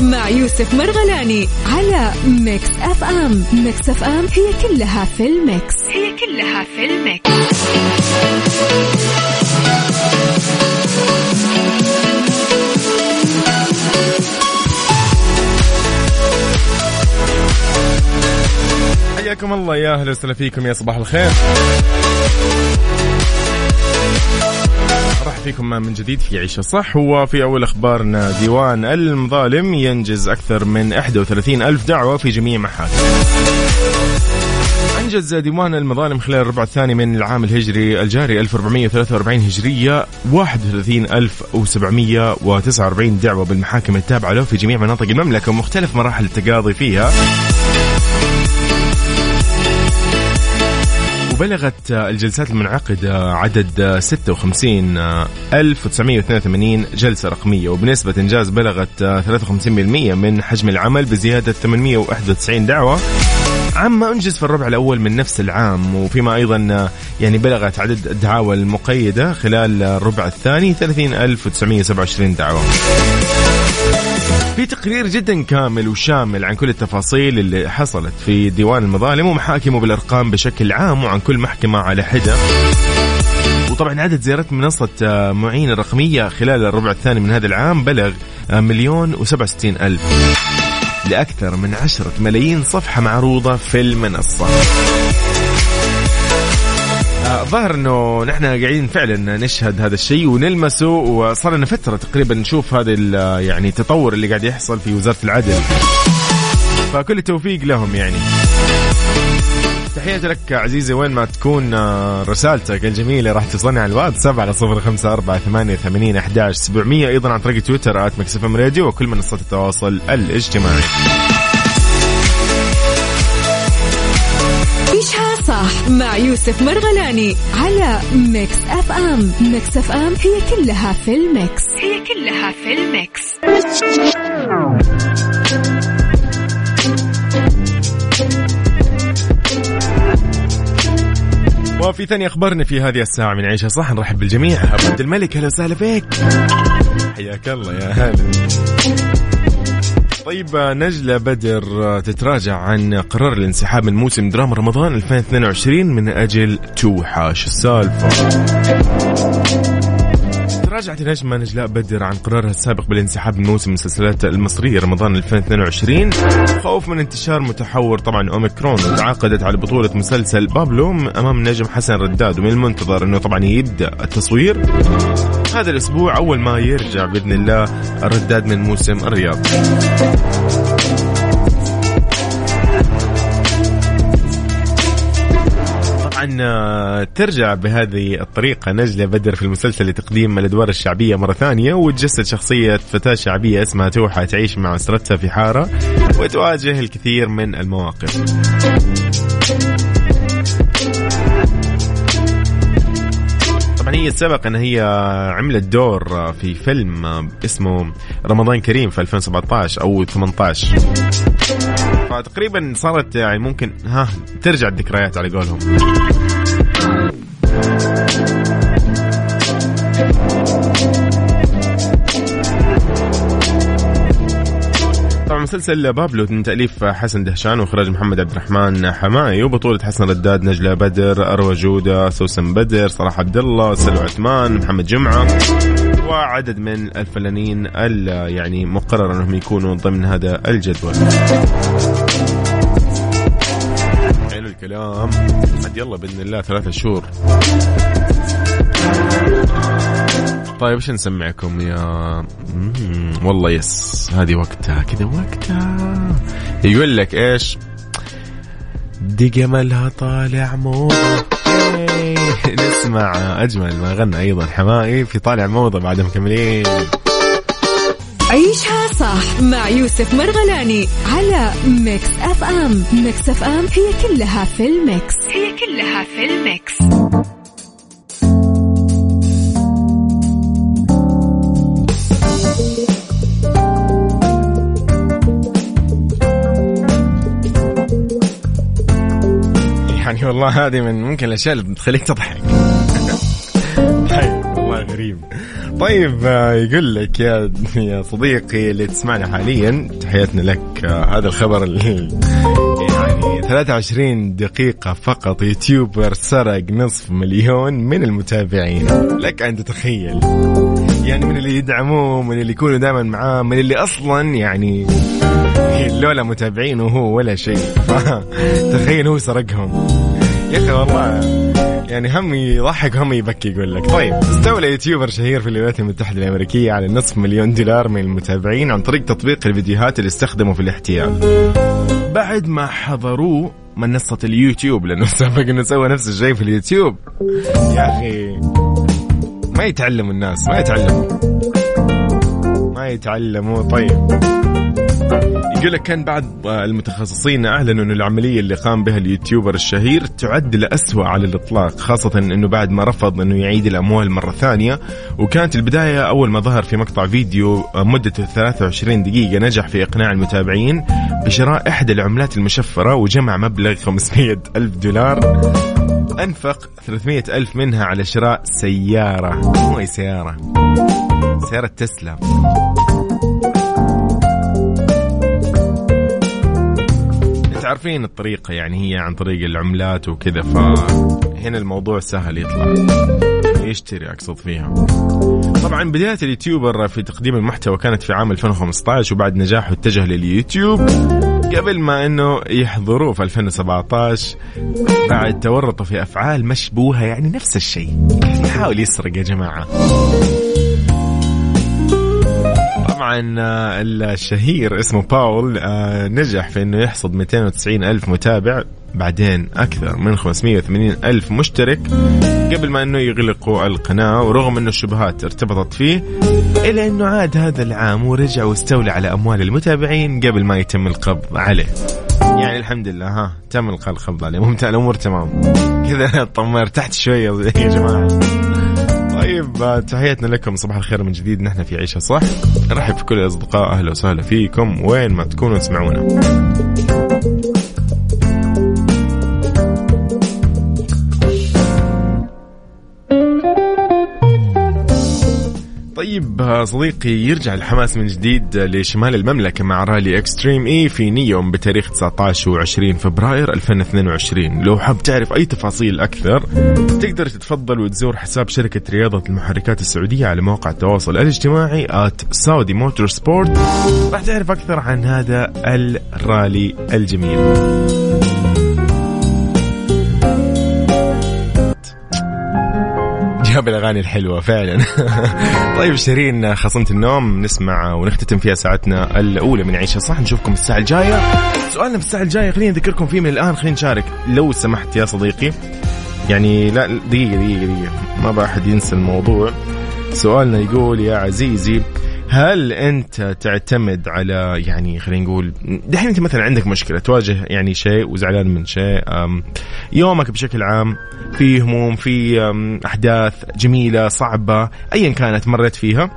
مع يوسف مرغلاني على Mix FM. Mix FM هي كلها في ال mix. هي كلها في ال mix. حياكم الله يا أهلا وسهلا فيكم يا صباح الخير. مرحبا فيكم من جديد في عيشة صح. وفي أول أخبارنا ديوان المظالم ينجز أكثر من 31 ألف دعوة في جميع محاكم. أنجز ديوان المظالم خلال الربع الثاني من العام الهجري الجاري 1443 هجرية 31749 دعوة بالمحاكم التابعة له في جميع مناطق المملكة ومختلف مراحل التقاضي فيها. وبلغت الجلسات المنعقدة عدد 56982 جلسة رقمية وبنسبة إنجاز بلغت 53% من حجم العمل بزيادة 891 دعوة. عما أنجز في الربع الأول من نفس العام وفيما أيضا يعني بلغت عدد الدعاوى المقيدة خلال الربع الثاني 30927 دعوة. في تقرير جدا كامل وشامل عن كل التفاصيل اللي حصلت في ديوان المظالم ومحاكمه بالأرقام بشكل عام وعن كل محكمة على حدة. وطبعا عدد زيارات منصة معين الرقمية خلال الربع الثاني من هذا العام بلغ مليون وسبعة وستين ألف لأكثر من عشرة ملايين صفحة معروضة في المنصة ظاهر إنه نحن قاعدين فعلا نشهد هذا الشيء ونلمسه وصار لنا فترة تقريبا نشوف هذا يعني التطور اللي قاعد يحصل في وزارة العدل. فكل التوفيق لهم يعني. تحياتي لك عزيزي وين ما تكون رسالتك الجميلة راح توصلني على الواتساب على صفر خمسة أربعة ثمانية ثمانين أحداش سبعمية أيضا عن طريق تويتر at MixFM Radio وكل منصات التواصل الاجتماعي عيشها صح مع يوسف مرغلاني على Mix FM. Mix FM هي كلها في ال mix. هي كلها في ال mix. وفي ثاني أخبارنا في هذه الساعة من عيشها صح نرحب بالجميع. ابو عبد الملك أهلا وسهلا فيك. حياك الله يا هلا. طيب نجلة بدر تتراجع عن قرار الانسحاب من موسم دراما رمضان 2022 من أجل توحة شو السالفة. تراجعت النجمة نجلاء بدر عن قرارها السابق بالانسحاب من موسم المسلسلات المصرية رمضان 2022 خوف من انتشار متحور طبعا أوميكرون وتعاقدت على بطولة مسلسل بابلو أمام النجم حسن رداد ومن المنتظر إنه طبعا يبدأ التصوير. هذا الأسبوع أول ما يرجع بإذن الله الرداد من موسم الرياض. ترجع بهذه الطريقة نجلة بدر في المسلسل لتقديم الأدوار الشعبية مرة ثانية وتجسد شخصية فتاة شعبية اسمها توحة تعيش مع أسرتها في حارة وتواجه الكثير من المواقف. طبعا هي سبق إن هي عملت دور في فيلم اسمه رمضان كريم في 2017 أو 18 فتقريبا صارت يعني ممكن ها ترجع الذكريات على قولهم. طبعا مسلسل بابلو من تأليف حسن دهشان وإخراج محمد عبد الرحمن حماي وبطولة حسن رداد نجلة بدر أروى جودة سوسن بدر صلاح عبد الله سلوى عثمان محمد جمعة. وعدد من الفنانين يعني مقرر أنهم يكونوا ضمن هذا الجدول. حلو الكلام. عاد يلا بإذن الله ثلاثة شهور. طيب إيش نسمعكم يا. والله يس هذه وقتها كذا وقتها. يقول لك إيش؟ دي جمالها طالع موضة نسمع أجمل ما غنى أيضا حماقي في طالع موضة بعد مكملين. عيشها صح مع يوسف مرغلاني على Mix FM. Mix FM هي كلها في ال mix. هي كلها في ال mix. يعني والله هذه من ممكن الأشياء اللي بتخليك تضحك. طيب والله غريب. طيب آه، يقول لك يا يا صديقي اللي تسمعنا حاليا تحياتنا لك. آه، هذا الخبر اللي يعني 23 دقيقة فقط. يوتيوبر سرق نصف مليون من المتابعين. لك أن تتخيل. يعني من اللي يدعموه من اللي يكونوا دائما معاه من اللي أصلا يعني لولا متابعين وهو ولا شيء. تخيل هو سرقهم. يا أخي والله يعني هم يضحك وهم يبكي يقول لك. طيب استولى يوتيوبر شهير في الولايات المتحدة الأمريكية على نصف مليون دولار من المتابعين عن طريق تطبيق الفيديوهات اللي استخدموا في الاحتيال. بعد ما حضروه منصة اليوتيوب لأنه سبق أنه سوى نفس الشيء في اليوتيوب. يا أخي ما يتعلموا الناس ما يتعلموا. ما يتعلموا. طيب. يقول لك كان بعض المتخصصين أعلنوا أن العملية اللي قام بها اليوتيوبر الشهير تعد لأسوأ على الإطلاق خاصة أنه بعد ما رفض أنه يعيد الأموال مرة ثانية وكانت البداية أول ما ظهر في مقطع فيديو مدته 23 دقيقة نجح في إقناع المتابعين بشراء إحدى العملات المشفرة وجمع مبلغ 500 ألف دولار أنفق 300 ألف منها على شراء سيارة مو أي سيارة سيارة تسلا. عارفين الطريقة يعني هي عن طريق العملات وكذا فهنا الموضوع سهل يطلع. يشتري أقصد فيها؟ طبعا بداية اليوتيوبر في تقديم المحتوى كانت في عام 2015 وبعد نجاحه اتجه لليوتيوب قبل ما إنه يحضروه في 2017 بعد تورطه في أفعال مشبوهة يعني نفس الشيء. يحاول يسرق يا جماعة. طبعا آه، الشهير اسمه باول آه، نجح في إنه يحصد 290 ألف متابع بعدين أكثر من 580 ألف مشترك قبل ما إنه يغلقوا القناة ورغم إنه الشبهات ارتبطت فيه الا إنه عاد هذا العام ورجع واستولى على أموال المتابعين قبل ما يتم القبض عليه. يعني الحمد لله ها تم القبض عليه. ممتاز الأمور تمام. كذا طمر تحت شوية يا جماعة. طيب تحياتنا لكم. صباح الخير من جديد. نحن في عيشة صح. نرحب في كل الأصدقاء أهلا وسهلا فيكم. وين ما تكونوا تسمعونا. طيب صديقي يرجع الحماس من جديد لشمال المملكة مع رالي إكستريم إي في نيوم بتاريخ 19 و20 فبراير 2022 لو حاب تعرف أي تفاصيل أكثر تقدر تتفضل وتزور حساب شركة رياضة المحركات السعودية على مواقع التواصل الاجتماعي at سعودي موتور سبورت راح تعرف أكثر عن هذا الرالي الجميل. جاب الأغاني الحلوة فعلا. طيب شيرين خصمة النوم نسمع ونختتم فيها ساعتنا الأولى من عيشها. صح نشوفكم الساعة الجاية. سؤالنا في الساعة الجاية خلينا نذكركم فيه من الآن. خلينا نشارك. لو سمحت يا صديقي. يعني لا دقيقة دقيقة دقيقة. ما بأحد ينسى الموضوع. سؤالنا يقول يا عزيزي هل أنت تعتمد على يعني خلينا نقول دحين أنت مثلا عندك مشكلة تواجه يعني شيء وزعلان من شيء يومك بشكل عام في هموم في أحداث جميلة صعبة ايا كانت مريت فيها؟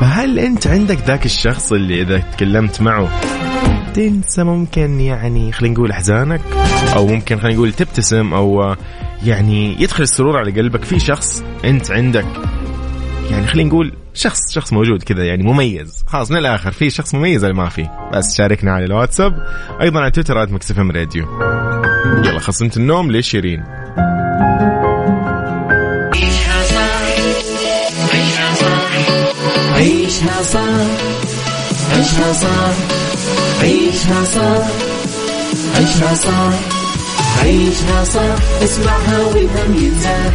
فهل أنت عندك ذاك الشخص اللي إذا تكلمت معه تنسى ممكن يعني خلينا نقول أحزانك؟ أو ممكن خلينا نقول تبتسم أو يعني يدخل السرور على قلبك في شخص أنت عندك يعني خلينا نقول شخص شخص موجود كذا يعني مميز. خلاص من الآخر في شخص مميز ولا ما في. بس شاركنا على الواتساب أيضا على تويتر @مكسف إم راديو. يلا خصمت النوم لشيرين. عيشها صح عيشها صح عيشها صح عيشها صح عيشها صح عيشها صح عيشها صح اسمعها والهم ينزاح.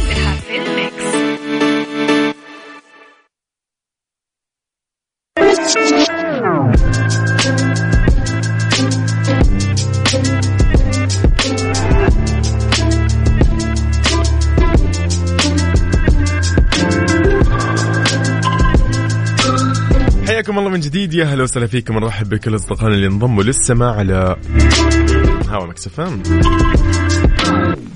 جديد. يا هلا وسهلا فيكم. نرحب بكل أصدقائنا اللي انضموا للسماع على هوا مكسفم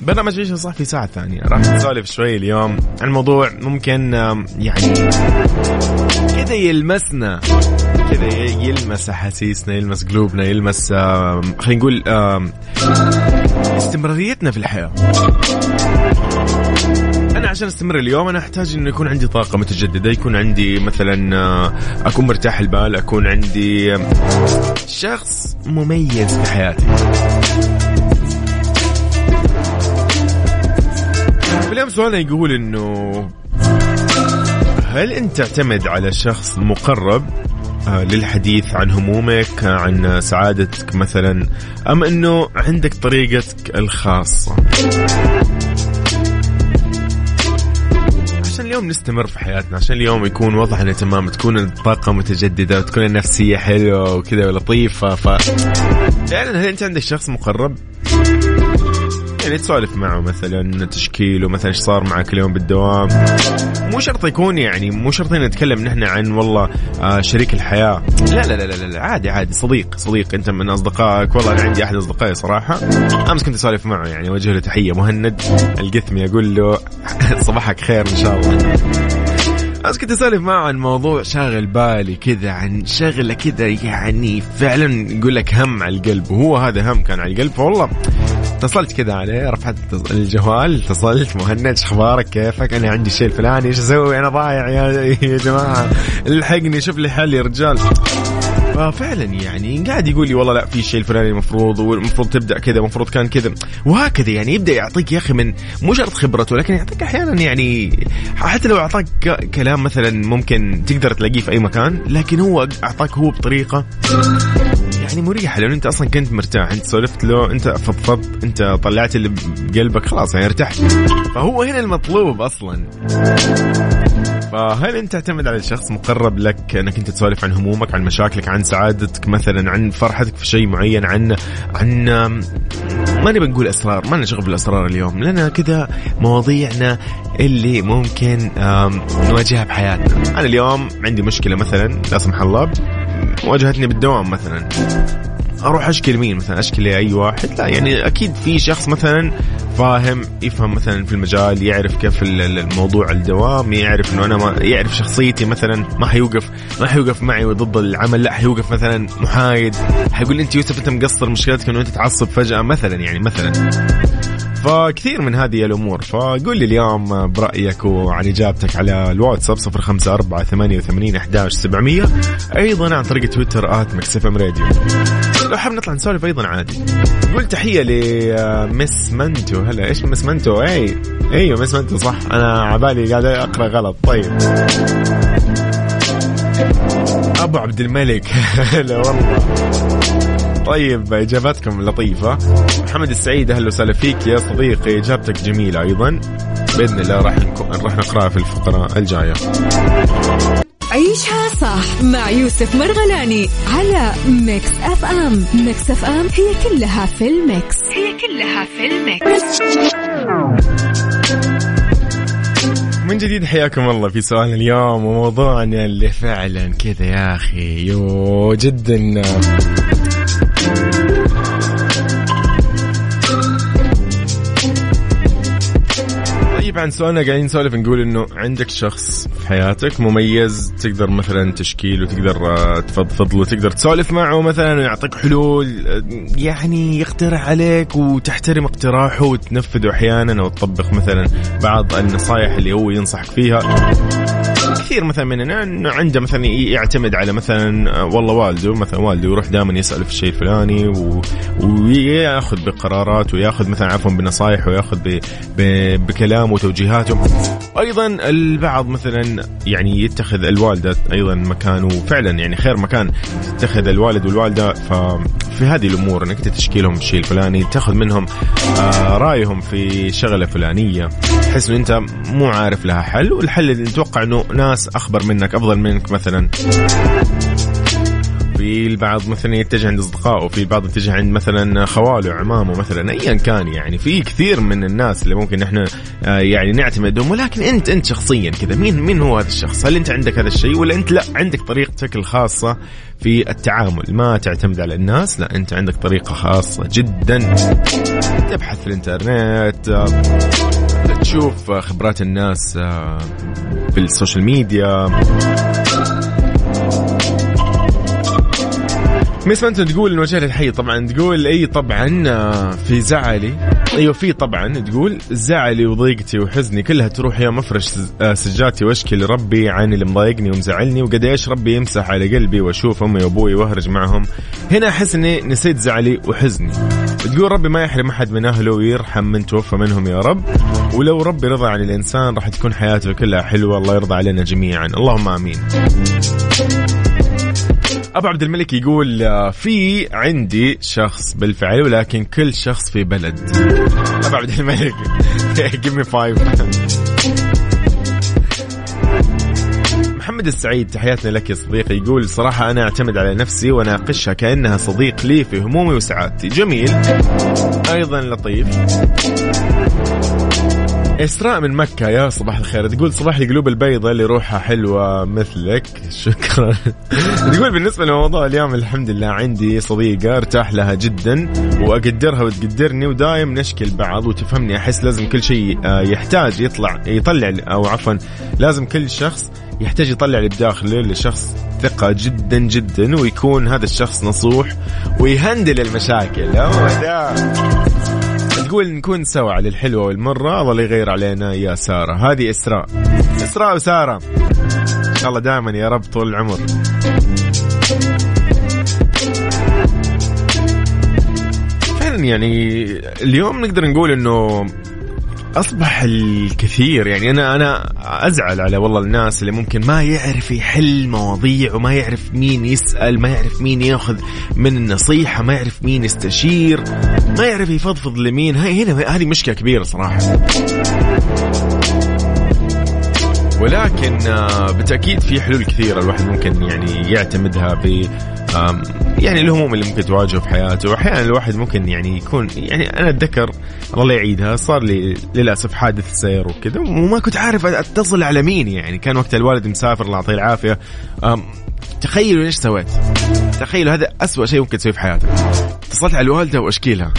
برنامج عيشة صح في ساعة ثانية؟ راح نسولف شوي اليوم عن موضوع ممكن يعني كذا يلمسنا كذا يلمس أحاسيسنا يلمس قلوبنا يلمس خلينا نقول استمراريتنا في الحياة. أنا عشان أستمر اليوم أنا أحتاج إنه يكون عندي طاقة متجددة يكون عندي مثلا آه، أكون مرتاح البال أكون عندي شخص مميز في حياتي. اليوم سؤالنا يقول إنه هل أنت تعتمد على شخص مقرب آه، للحديث عن همومك عن سعادتك مثلا أم إنه عندك طريقتك الخاصة؟ اليوم نستمر في حياتنا عشان اليوم يكون وضعنا تمام تكون الطاقة متجددة وتكون النفسية حلوة وكذا ولطيفة ف فعلا هل أنت عندك شخص مقرب؟ يعني تسولف معه مثلا تشكيله مثلا إيش صار معك اليوم بالدوام؟ مو شرط يكون يعني مو شرط نتكلم نحن عن والله آه شريك الحياة. لا لا لا لا, لا عادي عادي صديق صديق. أنت من أصدقائك. والله أنا عندي أحد أصدقائي صراحة. أمس كنت أسولف معه يعني وجه له تحية. مهند القثمي أقول له صباحك خير إن شاء الله. بس كنت أسولف معه عن موضوع شاغل بالي كذا عن شغلة كذا يعني فعلا يقول لك هم على القلب. وهو هذا هم كان على القلب. فوالله اتصلت كذا عليه رفعت الجوال اتصلت مهند أخبارك؟ كيفك؟ أنا عندي الشيء الفلاني إيش أسوي؟ أنا ضايع يا, يا جماعة. الحقني شوف لي حل يا رجال. ففعلا يعني قاعد يقول لي والله لا في الشيء الفلاني المفروض والمفروض تبدأ كذا المفروض كان كذا. وهكذا يعني يبدأ يعطيك يا أخي من مو شرط خبرته لكن يعطيك أحيانا يعني حتى لو أعطاك كلام مثلا ممكن تقدر تلاقيه في أي مكان لكن هو أعطاك هو بطريقة يعني مريحة لأنه أنت أصلا كنت مرتاح. أنت سولفت له أنت فضفضت أنت طلعت اللي بقلبك خلاص يعني ارتحت. فهو هنا المطلوب أصلا. فهل أنت تعتمد على شخص مقرب لك أنك أنت تسولف عن همومك عن مشاكلك عن سعادتك مثلا عن فرحتك في شيء معين عن عن ما نبي نقول اسرار ما نشغل بالاسرار اليوم. لنا كذا مواضيعنا اللي ممكن نواجهها بحياتنا. أنا اليوم عندي مشكلة مثلا لا سمح الله. واجهتني بالدوام مثلا. أروح أشكي لمين مثلا؟ أشكي لأي واحد؟ لا يعني أكيد في شخص مثلا فاهم يفهم مثلا في المجال يعرف كيف الموضوع الدوام يعرف إنه أنا ما يعرف شخصيتي مثلا ما حيوقف ما حيوقف معي ضد العمل لا حيوقف مثلا محايد. حيقول أنت يوسف أنت مقصر مشكلتك إنه أنت تعصب فجأة مثلا يعني مثلا. فكثير من هذه الأمور. فقول لي اليوم برأيك وعن إجابتك على الواتساب 054 88 11 700 أيضا عن طريق تويتر at MixFM Radio. لو حاب نطلع نسولف أيضا عادي. نقول تحية ل Miss منتو. هلا إيش Miss منتو؟ إي إيوه Miss منتو صح. أنا عبالي قاعد أقرأ غلط. طيب. أبو عبد الملك. هلا والله. طيب اجاباتكم لطيفة. محمد السعيد أهلا وسهلا فيك يا صديقي. إجابتك جميلة أيضا. بإذن الله راح راح نقرأها في الفقرة الجاية. عيشها صح مع يوسف مرغلاني على Mix FM. Mix FM هي كلها في ال mix. هي كلها في ال mix. من جديد حياكم الله في سؤال اليوم وموضوعنا اللي فعلا كذا يا أخي يو جدا. طيب عن سؤالنا قاعدين نسولف نقول إنه عندك شخص في حياتك مميز تقدر مثلا تشكيل وتقدر آه، تفضفض له تقدر تسولف معه مثلا ويعطيك حلول آه، يعني يقترح عليك وتحترم اقتراحه وتنفذه أحيانا أو تطبق مثلا بعض النصائح اللي هو ينصحك فيها. كثير مثلا مننا إنه عنده مثلا يعتمد على مثلا والله والده مثلا والده يروح دائما يسأل في الشيء الفلاني. وياخذ بقرارات وياخذ مثلا عفوا بنصائح وياخذ ب... ب... بكلامه وتوجيهاته أيضا البعض مثلا يعني يتخذ الوالدة أيضا مكانه فعلا يعني خير مكان تتخذ الوالد والوالدة ففي هذه الأمور إنك أنت تشكي لهم الشيء الفلاني تأخذ منهم آه رأيهم في شغلة فلانية تحس انه أنت مو عارف لها حل والحل اللي نتوقع إنه ناس أخبر منك أفضل منك مثلا. في البعض مثلا يتجه عند أصدقائه في البعض يتجه عند مثلا خواله عمامه مثلا ايا كان يعني. في كثير من الناس اللي ممكن إحنا آه، يعني نعتمدهم ولكن أنت أنت شخصيا كذا. مين مين هو هذا الشخص؟ هل أنت عندك هذا الشيء ولا أنت لا؟ عندك طريقتك الخاصة في التعامل. ما تعتمد على الناس لا أنت عندك طريقة خاصة جدا. تبحث في الإنترنت آه، تشوف خبرات الناس آه، في ال social media. Miss منتو تقول إنه وجه الحي طبعا تقول إي طبعا آه، في زعلي. أيوه في طبعا تقول زعلي وضيقتي وحزني كلها تروح يوم افرش آه، سجاتي واشكي لربي عن اللي مضايقني ومزعلني وقد إيش ربي يمسح على قلبي وأشوف أمي وأبوي وأهرج معهم. هنا أحس إني نسيت زعلي وحزني. تقول ربي ما يحرم أحد من أهله ويرحم من توفى منهم يا رب. ولو ربي رضى عن الإنسان راح تكون حياته كلها حلوة. الله يرضى علينا جميعا. اللهم آمين. أبو عبد الملك يقول آه، في عندي شخص بالفعل ولكن كل شخص في بلد. أبو عبد الملك give me five محمد السعيد تحياتنا لك يا صديقي. يقول صراحة أنا أعتمد على نفسي وأناقشها كأنها صديق لي في همومي وسعادتي. جميل. أيضا لطيف. إسراء من مكة يا صباح الخير. تقول صباح القلوب البيضاء اللي روحها حلوة مثلك. شكرا. تقول بالنسبة لموضوع اليوم الحمد لله عندي صديقة ارتاح لها جدا وأقدرها وتقدرني ودايم نشكي لبعض وتفهمني. أحس لازم كل شيء آه، يحتاج يطلع يطلع أو عفوا لازم كل شخص يحتاج يطلع اللي بداخله لشخص ثقة جدا جدا ويكون هذا الشخص نصوح ويهندل المشاكل. تقول نكون سوا على الحلوة والمرة. الله يغير علينا يا سارة. هذه إسراء. إسراء وسارة. إن شاء الله دائما يا رب طول العمر. فعلا يعني اليوم نقدر نقول إنه أصبح الكثير يعني أنا أنا أزعل على والله الناس اللي ممكن ما يعرف يحل مواضيع وما يعرف مين يسأل ما يعرف مين يأخذ من النصيحة ما يعرف مين يستشير ما يعرف يفضفض لمين. هاي هنا هذه مشكلة كبيرة صراحة. ولكن آه، بالتأكيد في حلول كثيرة الواحد ممكن يعني يعتمدها ب يعني الهموم اللي ممكن تواجهه في حياته. وأحيانا الواحد ممكن يعني يكون يعني أنا أتذكر الله يعيدها صار لي للأسف حادث سير وكذا وما كنت عارف أتصل على مين يعني. كان وقت الوالد مسافر الله يعطيه العافية. تخيلوا إيش سويت. تخيلوا هذا أسوأ شيء ممكن تسويه في حياتك. اتصلت على الوالدة واشكي لها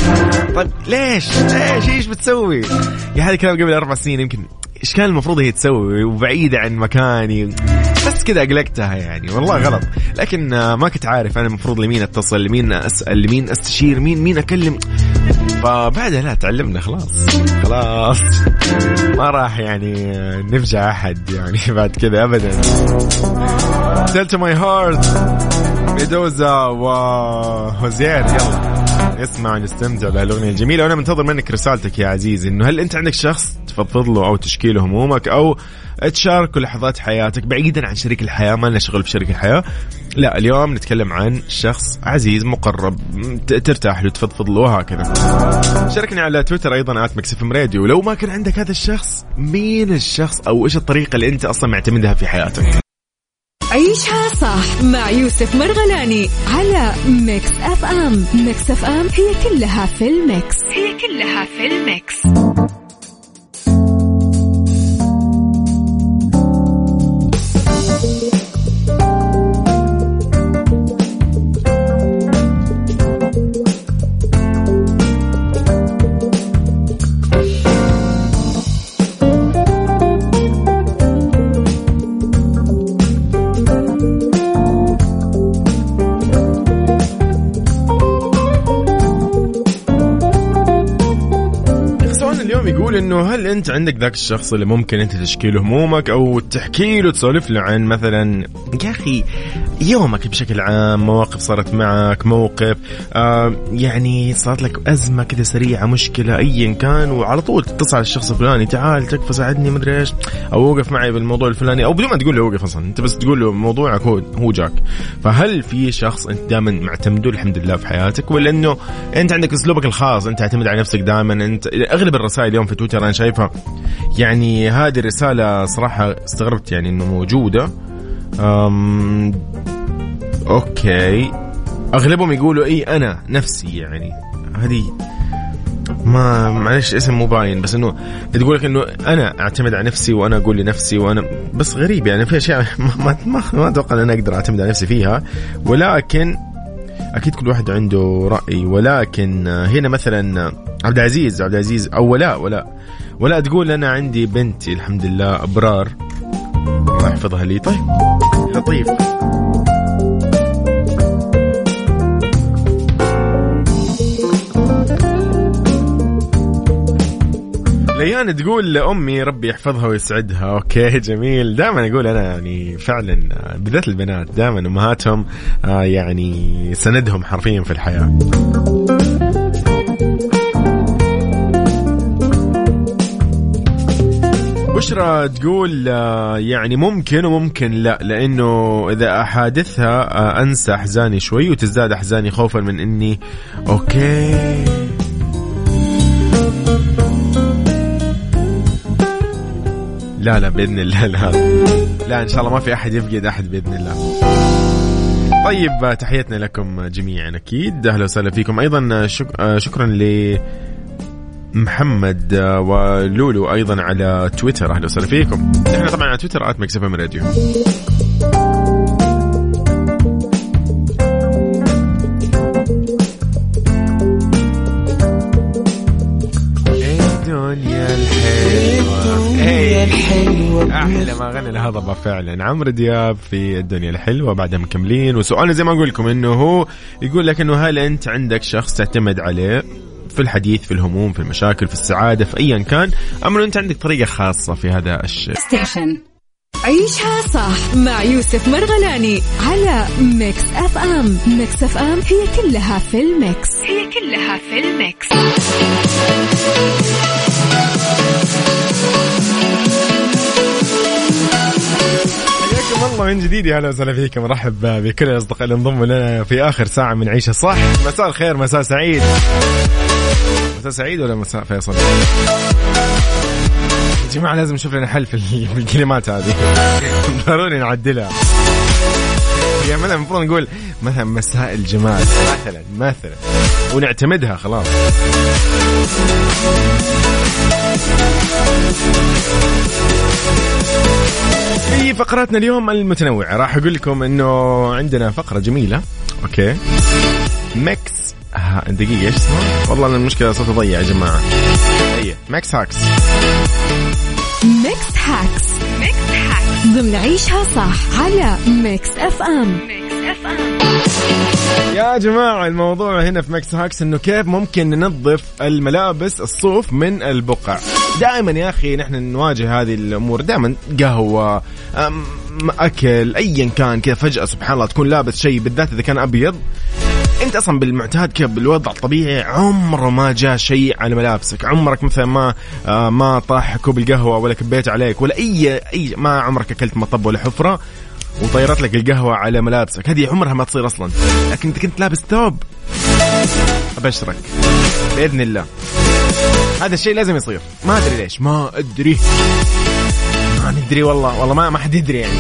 طيب ليش؟ ليش؟ إيش بتسوي؟ يا هذا الكلام قبل أربع سنين يمكن إيش كان المفروض هي تسوي؟ وبعيدة عن مكاني. كذا اقلقتها يعني والله غلط. لكن ما كنت عارف أنا المفروض لمين أتصل لمين اسال لمين أستشير مين مين أكلم. فبعدها لا تعلمنا خلاص. خلاص. ما راح يعني نفجع أحد يعني بعد كذا ابدا. Tell to my heart. ميدوزا وهوزير يلا. نسمع نستمتع بهالأغنية الجميلة. وأنا منتظر منك رسالتك يا عزيزي إنه هل أنت عندك شخص تفضفض له أو تشكي له همومك أو تشاركه لحظات حياتك بعيدا عن شريك الحياة ما لنا شغل بشريك الحياة. لا اليوم نتكلم عن شخص عزيز مقرب ترتاح له تفضفض له وهكذا. شاركني على تويتر أيضا at MixFM Radio. لو ما كان عندك هذا الشخص مين الشخص أو إيش الطريقة اللي أنت أصلا معتمدها في حياتك؟ عيشها صح مع يوسف مرغلاني على Mix FM. Mix FM هي كلها في ال mix. هي كلها في ال mix. إنه هل أنت عندك ذاك الشخص اللي ممكن أنت تشكي له همومك أو تحكي له تسولف له عن مثلا يا أخي يومك بشكل عام مواقف صارت معك موقف آه يعني صارت لك أزمة كذا سريعة مشكلة ايا كان وعلى طول تتصل على الشخص الفلاني تعال تكفى ساعدني مدري إيش أو وقف معي بالموضوع الفلاني أو بدون ما تقول له وقف أصلا أنت بس تقول له موضوعك هو هو جاك. فهل في شخص أنت دائما معتمده الحمد لله في حياتك ولا إنه أنت عندك أسلوبك الخاص أنت تعتمد على نفسك دائما أنت أغلب الرسائل اليوم في تويتر أنا شايفها. يعني هذه الرسالة صراحة استغربت يعني إنه موجودة. أوكي. أغلبهم يقولوا إي أنا نفسي يعني. هذه ما معلش اسم مو باين بس إنه تقول لك إنه أنا أعتمد على نفسي وأنا أقول لنفسي وأنا بس غريب يعني في أشياء ما ما ما أتوقع إن أنا أقدر أعتمد على نفسي فيها. ولكن أكيد كل واحد عنده رأي ولكن هنا مثلا عبد العزيز عبد العزيز. أو ولاء ولاء. ولاء تقول أنا عندي بنتي الحمد لله أبرار. الله يحفظها لي. طيب. لطيف. ليان تقول لامي ربي يحفظها ويسعدها. أوكي جميل. دائما أقول أنا يعني فعلا بالذات البنات دائما أمهاتهم آه، يعني سندهم حرفيا في الحياة. بشرى تقول آه، يعني ممكن وممكن لا لأنه إذا أحادثها آه، أنسى أحزاني شوي وتزداد أحزاني خوفا من إني أوكي. لا لا بإذن الله لا لا. إن شاء الله ما في أحد يفقد أحد بإذن الله. طيب تحياتنا لكم جميعا أكيد. أهلا وسهلا فيكم أيضا شك... شكرا ل محمد ولولو أيضا على تويتر. أهلا وسهلا فيكم. إحنا طبعا على تويتر آت مكسف راديو. أحلى ما غنى الهضبة فعلا. عمرو دياب في الدنيا الحلوة بعدها مكملين. وسؤالنا زي ما أقول لكم إنه هو يقول لك إنه هل أنت عندك شخص تعتمد عليه؟ في الحديث في الهموم في المشاكل في السعادة في أيا كان. أم أنت عندك طريقة خاصة في هذا الشيء. station عيشها صح مع يوسف مرغلاني على Mix FM Mix FM هي كلها في ال mix. هي كلها في ال mix. حياكم الله من جديد يا أهلا وسهلا فيكم. مرحب بكل الاصدقاء اللي انضموا لنا في آخر ساعة من عيشة صح. مساء الخير مساء سعيد. مساء سعيد ولا مساء فيصل؟ يا جماعة لازم نشوف لنا حل في الكلمات هذه. ضروري نعدلها. يا مثلا المفروض نقول مثلا مساء الجمال. مثلا مثلا. ونعتمدها خلاص. في فقراتنا اليوم المتنوعة راح أقول لكم إنه عندنا فقرة جميلة. okay. mix دقيقة إيش اسمه؟ والله أنا المشكلة صوتي ضيع يا جماعة. هي mix hacks mix hacks mix hacks ضمن عيشها صح على Mix FM Mix FM يا جماعة الموضوع هنا في mix hacks إنه كيف ممكن ننظف الملابس الصوف من البقع. دائما يا أخي نحن نواجه هذه الأمور دائما قهوة أكل ايا كان كذا فجأة سبحان الله تكون لابس شيء بالذات إذا كان أبيض. انت أصلا بالمعتاد كذا بالوضع الطبيعي عمره ما جاء شيء على ملابسك. عمرك مثلا ما آه ما طاح كوب القهوه ولا كبيت عليك ولا أي أي ما عمرك أكلت مطب ولا حفرة وطيرت لك القهوة على ملابسك. هذه عمرها ما تصير أصلا. لكن أنت كنت لابس ثوب. أبشرك. بإذن الله. هذا الشيء لازم يصير. ما أدري ليش. ما أدري. ما ندري والله. والله ما ما حد يدري يعني.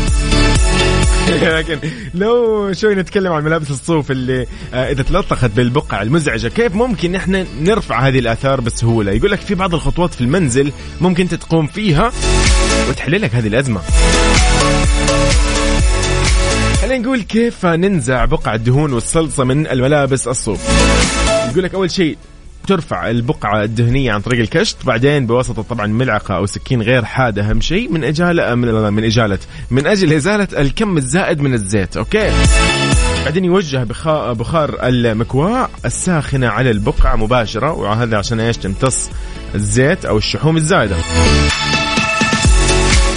لكن لو شوي نتكلم عن ملابس الصوف اللي آه، إذا تلطخت بالبقع المزعجة كيف ممكن إحنا نرفع هذه الآثار بسهولة؟ يقول لك في بعض الخطوات في المنزل ممكن أنت تقوم فيها وتحل لك هذه الأزمة. خلينا نقول كيف ننزع بقع الدهون والصلصة من الملابس الصوف؟ يقول لك أول شيء ترفع البقعة الدهنية عن طريق الكشط بعدين بواسطة طبعا ملعقة أو سكين غير حاد أهم شيء من إجالة من, من إجالة من أجل إزالة الكم الزائد من الزيت. okay؟ بعدين يوجه بخار المكواة الساخنة على البقعة مباشرة وهذا عشان إيش؟ تمتص الزيت أو الشحوم الزائدة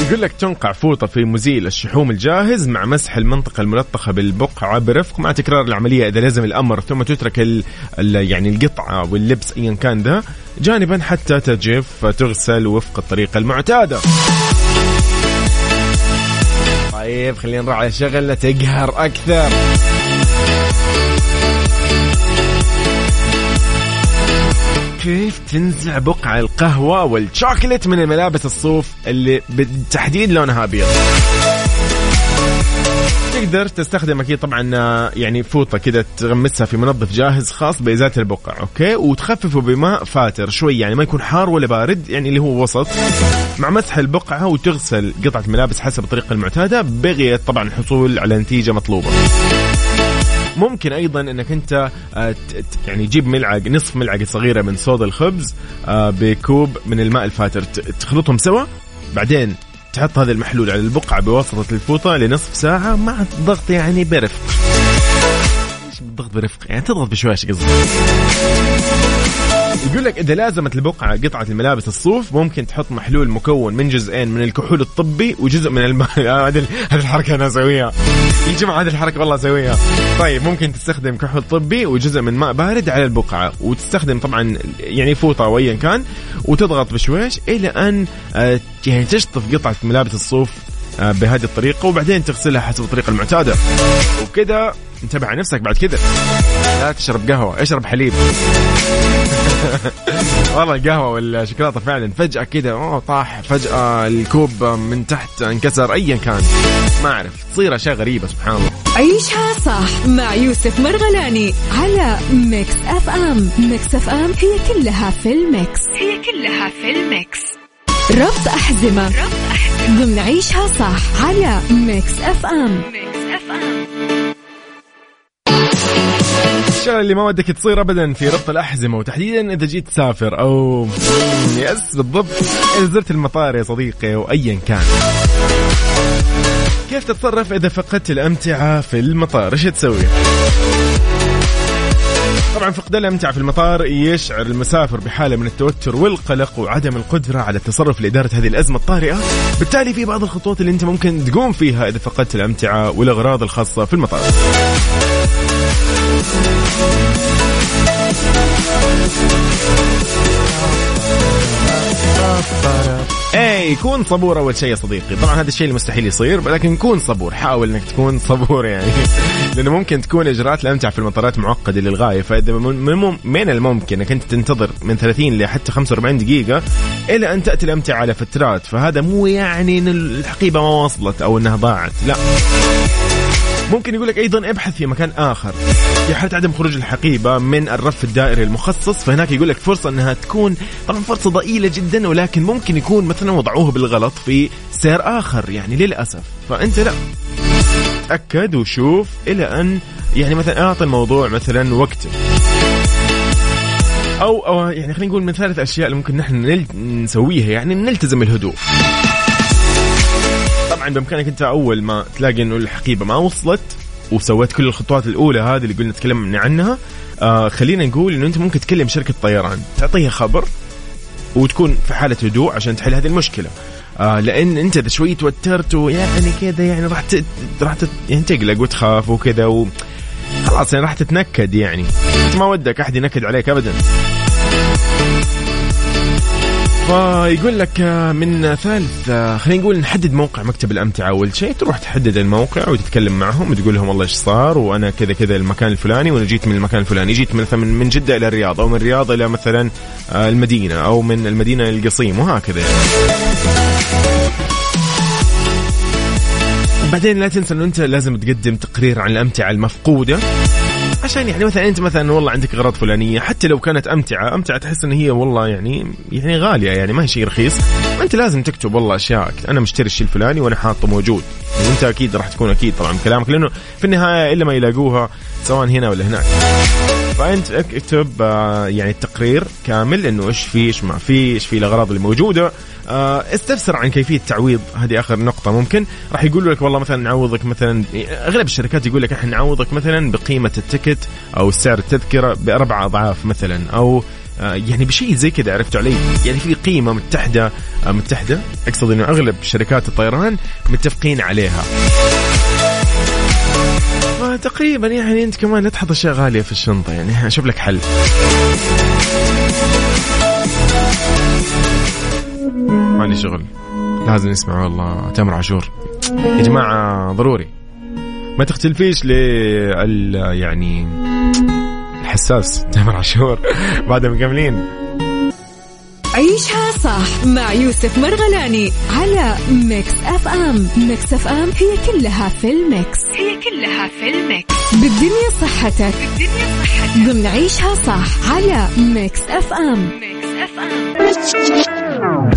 يقول لك تنقع فوطة في مزيل الشحوم الجاهز مع مسح المنطقة الملطخة بالبقعة برفق مع تكرار العملية. إذا لزم الأمر ثم تترك ال ال يعني القطعة واللبس أيا كان ذا جانبا حتى تجف تغسل وفق الطريقة المعتادة. طيب خلينا نروح على شغلة تقهر أكثر. كيف تنزع بقع القهوة والشوكلت من الملابس الصوف اللي بالتحديد لونها أبيض؟ تقدر تستخدم أكيد طبعا آه، يعني فوطة كذا تغمسها في منظف جاهز خاص بإزالة البقع okay؟ وتخففه بماء فاتر شوي يعني ما يكون حار ولا بارد يعني اللي هو وسط مع مسح البقعة وتغسل قطعة الملابس حسب الطريقة المعتادة بغية طبعا الحصول على نتيجة مطلوبة. ممكن أيضا إنك أنت آه، يعني تجيب ملعقة نصف ملعقة صغيرة من صودا الخبز آه، بكوب من الماء الفاتر تخلطهم سوا بعدين تحط هذا المحلول على البقعة بواسطة الفوطة لنصف ساعة مع الضغط يعني برفق. بالضغط برفق؟ يعني تضغط بشويش قصدي يقول لك إذا لازمت البقعه قطعة الملابس الصوف ممكن تحط محلول مكون من جزئين من الكحول الطبي وجزء من الماء هذه الحركة أنا أسويها. يا جماعة هذه الحركة والله أسويها. طيب ممكن تستخدم كحول طبي وجزء من ماء بارد على البقعة وتستخدم طبعا يعني فوطة أو ايا كان وتضغط بشويش إلى أن آه، يعني تشطف قطعة ملابس الصوف آه، بهذه الطريقة وبعدين تغسلها حسب الطريقة المعتادة. وكذا انتبه على نفسك بعد كذا لا تشرب قهوة اشرب حليب. والله القهوة والشوكولاتة فعلا فجأة كذا أوه طاح فجأة الكوب من تحت انكسر ايا كان. ما أعرف تصير أشياء غريبة سبحان الله. عيشها صح مع يوسف مرغلاني على Mix FM. Mix FM هي كلها في ال mix. هي كلها في ال mix. ربط أحزمة. ربط أحزمة. ضمن عيشها صح على Mix FM. Mix FM. الأشياء اللي ما ودك تصير ابدا في ربط الأحزمة وتحديدا إذا جيت تسافر oh yes بالضبط. إذا زرت المطار يا صديقي وايا كان. كيف تتصرف إذا فقدت الأمتعة في المطار؟ إيش تسوي؟ طبعا فقدان الامتعه في المطار يشعر المسافر بحالة من التوتر والقلق وعدم القدرة على التصرف لإدارة هذه الأزمة الطارئة. بالتالي في بعض الخطوات اللي أنت ممكن تقوم فيها إذا فقدت الأمتعة والأغراض الخاصة في المطار. اي كون صبور أول شيء يا صديقي. طبعا هذا الشيء المستحيل يصير لكن كون صبور حاول إنك تكون صبور يعني. لأنه ممكن تكون إجراءات الامتعه في المطارات معقدة للغاية. فإذا من الممكن إنك أنت تنتظر من 30 لحتى 45 دقيقة إلى أن تأتي الأمتعة على فترات. فهذا مو يعني إن الحقيبة ما وصلت أو إنها ضاعت لا. ممكن يقول لك أيضا ابحث في مكان آخر. في حاله عدم خروج الحقيبة من الرف الدائري المخصص فهناك يقول لك فرصة إنها تكون طبعا فرصة ضئيلة جدا ولكن ممكن يكون مثلا وضعوها بالغلط في سير آخر يعني للأسف. فأنت لا. تأكد وشوف إلى أن يعني مثلا اعطي الموضوع مثلا وقته أو أو يعني خلينا نقول من ثلاث أشياء اللي ممكن نحن نسويها يعني نلتزم الهدوء. طبعا بامكانك انت اول ما تلاقي انه الحقيبة ما وصلت وسويت كل الخطوات الأولى هذه اللي قلنا نتكلم عنها آه خلينا نقول إنه أنت ممكن تكلم شركة طيران تعطيها خبر وتكون في حالة هدوء عشان تحل هذه المشكلة. آه لأن أنت إذا شوي توترت ويعني كذا يعني راح راح يعني تقلق وتخاف وكذا و... خلاص يعني راح تتنكد يعني. ما ودك أحد ينكد عليك ابدا. فيقول لك آه، من ثالث آه، خلينا نقول نحدد موقع مكتب الأمتعة. أول شيء تروح تحدد الموقع وتتكلم معهم وتقول لهم والله إيش صار وأنا كذا كذا المكان الفلاني وأنا جيت من المكان الفلاني. جيت مثلا من جدة إلى الرياض أو من الرياض إلى مثلا آه، المدينة أو من المدينة القصيم وهكذا. بعدين لا تنسى انه أنت لازم تقدم تقرير عن الأمتعة المفقودة. عشان يعني مثلا انت مثلا والله عندك اغراض فلانية حتى لو كانت أمتعة أمتعة تحس إن هي والله يعني يعني غالية يعني ما هي شيء رخيص. أنت لازم تكتب والله اشياء أنا مشتري الشيء الفلاني وأنا حاطه موجود. وأنت أكيد راح تكون أكيد طبعا كلامك لأنه في النهاية إلا ما يلاقوها سواء هنا ولا هناك. فأنت اكتب آه، يعني التقرير كامل إنه إيش في إيش ما في إيش في الأغراض اللي موجودة. استفسر عن كيفية تعويض هذه آخر نقطة. ممكن راح يقولوا لك والله مثلا نعوضك مثلا أغلب الشركات يقول لك إحنا نعوضك مثلا بقيمة التكت أو سعر التذكرة بأربع أضعاف مثلا أو آه، يعني بشيء زي كذا عرفت علي؟ يعني في قيمة متحدة متحدة. أقصد إنه أغلب شركات الطيران متفقين عليها. فتقريبا يعني أنت كمان لا تحط أشياء غالية في الشنطة يعني أشوف لك حل. شغل. لازم نسمع والله. تامر عاشور. يا جماعة ضروري. ما تختلفيش لل يعني الحساس تامر عاشور. بعد مكملين. عيشها صح مع يوسف مرغلاني على ميكس اف ام. ميكس اف ام هي كلها في الميكس. هي كلها في الميكس. بالدنيا صحتك. بالدنيا صحتك. ضمن عيشها صح على ميكس اف ام. ميكس اف ام.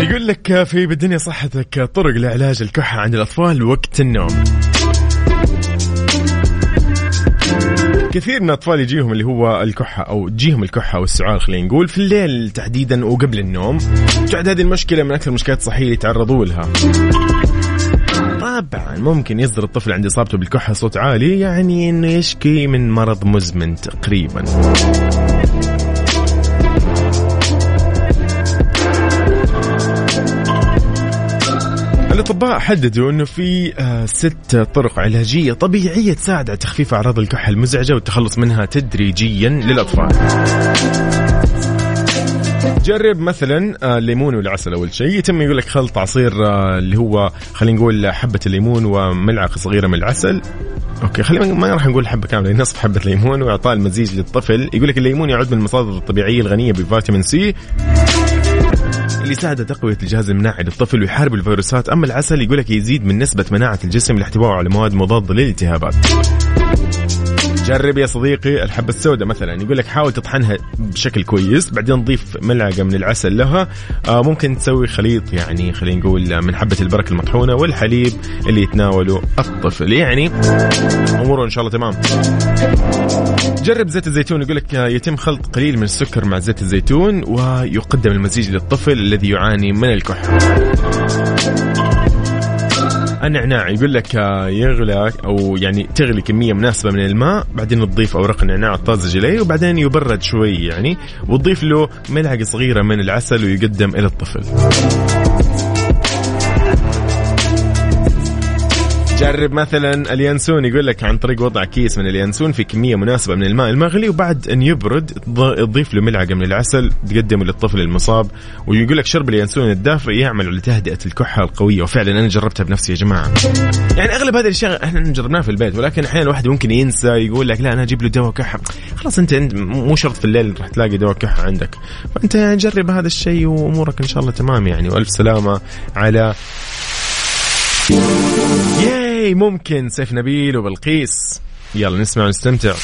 يقول لك في بالدنيا صحتك طرق لعلاج الكحة عند الأطفال وقت النوم. كثير من الأطفال يجيهم اللي هو الكحة أو تجيهم الكحة أو السعال خلينا نقول في الليل تحديدا وقبل النوم. تعد هذه المشكلة من أكثر المشكلات الصحيه اللي يتعرضوا لها. طبعا ممكن يصدر الطفل عند إصابته بالكحة صوت عالي يعني إنه يشكي من مرض مزمن تقريبا. الأطباء حددوا أنه في آه، ست طرق علاجية طبيعية تساعد على تخفيف أعراض الكحة المزعجة والتخلص منها تدريجيا للأطفال. جرب مثلا آه، الليمون والعسل أول شيء. يتم يقول لك خلط عصير آه، اللي هو خلينا نقول حبة الليمون وملعقة صغيرة من العسل. أوكي خلينا ما راح نقول حبة كاملة نصف حبة ليمون وإعطاء المزيج للطفل. يقول لك الليمون يعد من المصادر الطبيعية الغنية بفيتامين سي. اللي يساعد تقوية الجهاز المناعي للطفل ويحارب الفيروسات أما العسل يقول لك يزيد من نسبة مناعة الجسم لاحتوائه على مواد مضادة للالتهابات. جرب يا صديقي الحبة السوداء مثلا يقول لك حاول تطحنها بشكل كويس بعدين ضيف ملعقة من العسل لها. آه ممكن تسوي خليط يعني خلينا نقول من حبة البركة المطحونة والحليب اللي يتناوله الطفل. يعني أموره إن شاء الله تمام. جرب زيت الزيتون يقول لك يتم خلط قليل من السكر مع زيت الزيتون ويقدم المزيج للطفل الذي يعاني من الكحة. النعناع يقول لك يغلى أو يعني تغلي كمية مناسبة من الماء بعدين تضيف أوراق النعناع الطازج اليه وبعدين يبرد شوي يعني وتضيف له ملعقة صغيرة من العسل ويقدم إلى الطفل. جرب مثلا اليانسون يقول لك عن طريق وضع كيس من اليانسون في كمية مناسبة من الماء المغلي وبعد أن يبرد تضيف له ملعقة من العسل تقدمه للطفل المصاب ويقول لك شرب اليانسون الدافئ يعمل على تهدئه الكحة القوية. وفعلا أنا جربتها بنفسي يا جماعة. يعني أغلب هذه الأشياء إحنا جربناها في البيت ولكن أحيانا الواحد ممكن ينسى يقول لك لا أنا أجيب له دواء كحة. خلاص أنت مو شرط في الليل راح تلاقي دواء كحة عندك. فأنت جرب هذا الشيء وأمورك إن شاء الله تمام يعني. وألف سلامة على ممكن سيف نبيل وبلقيس. يلا نسمع ونستمتع.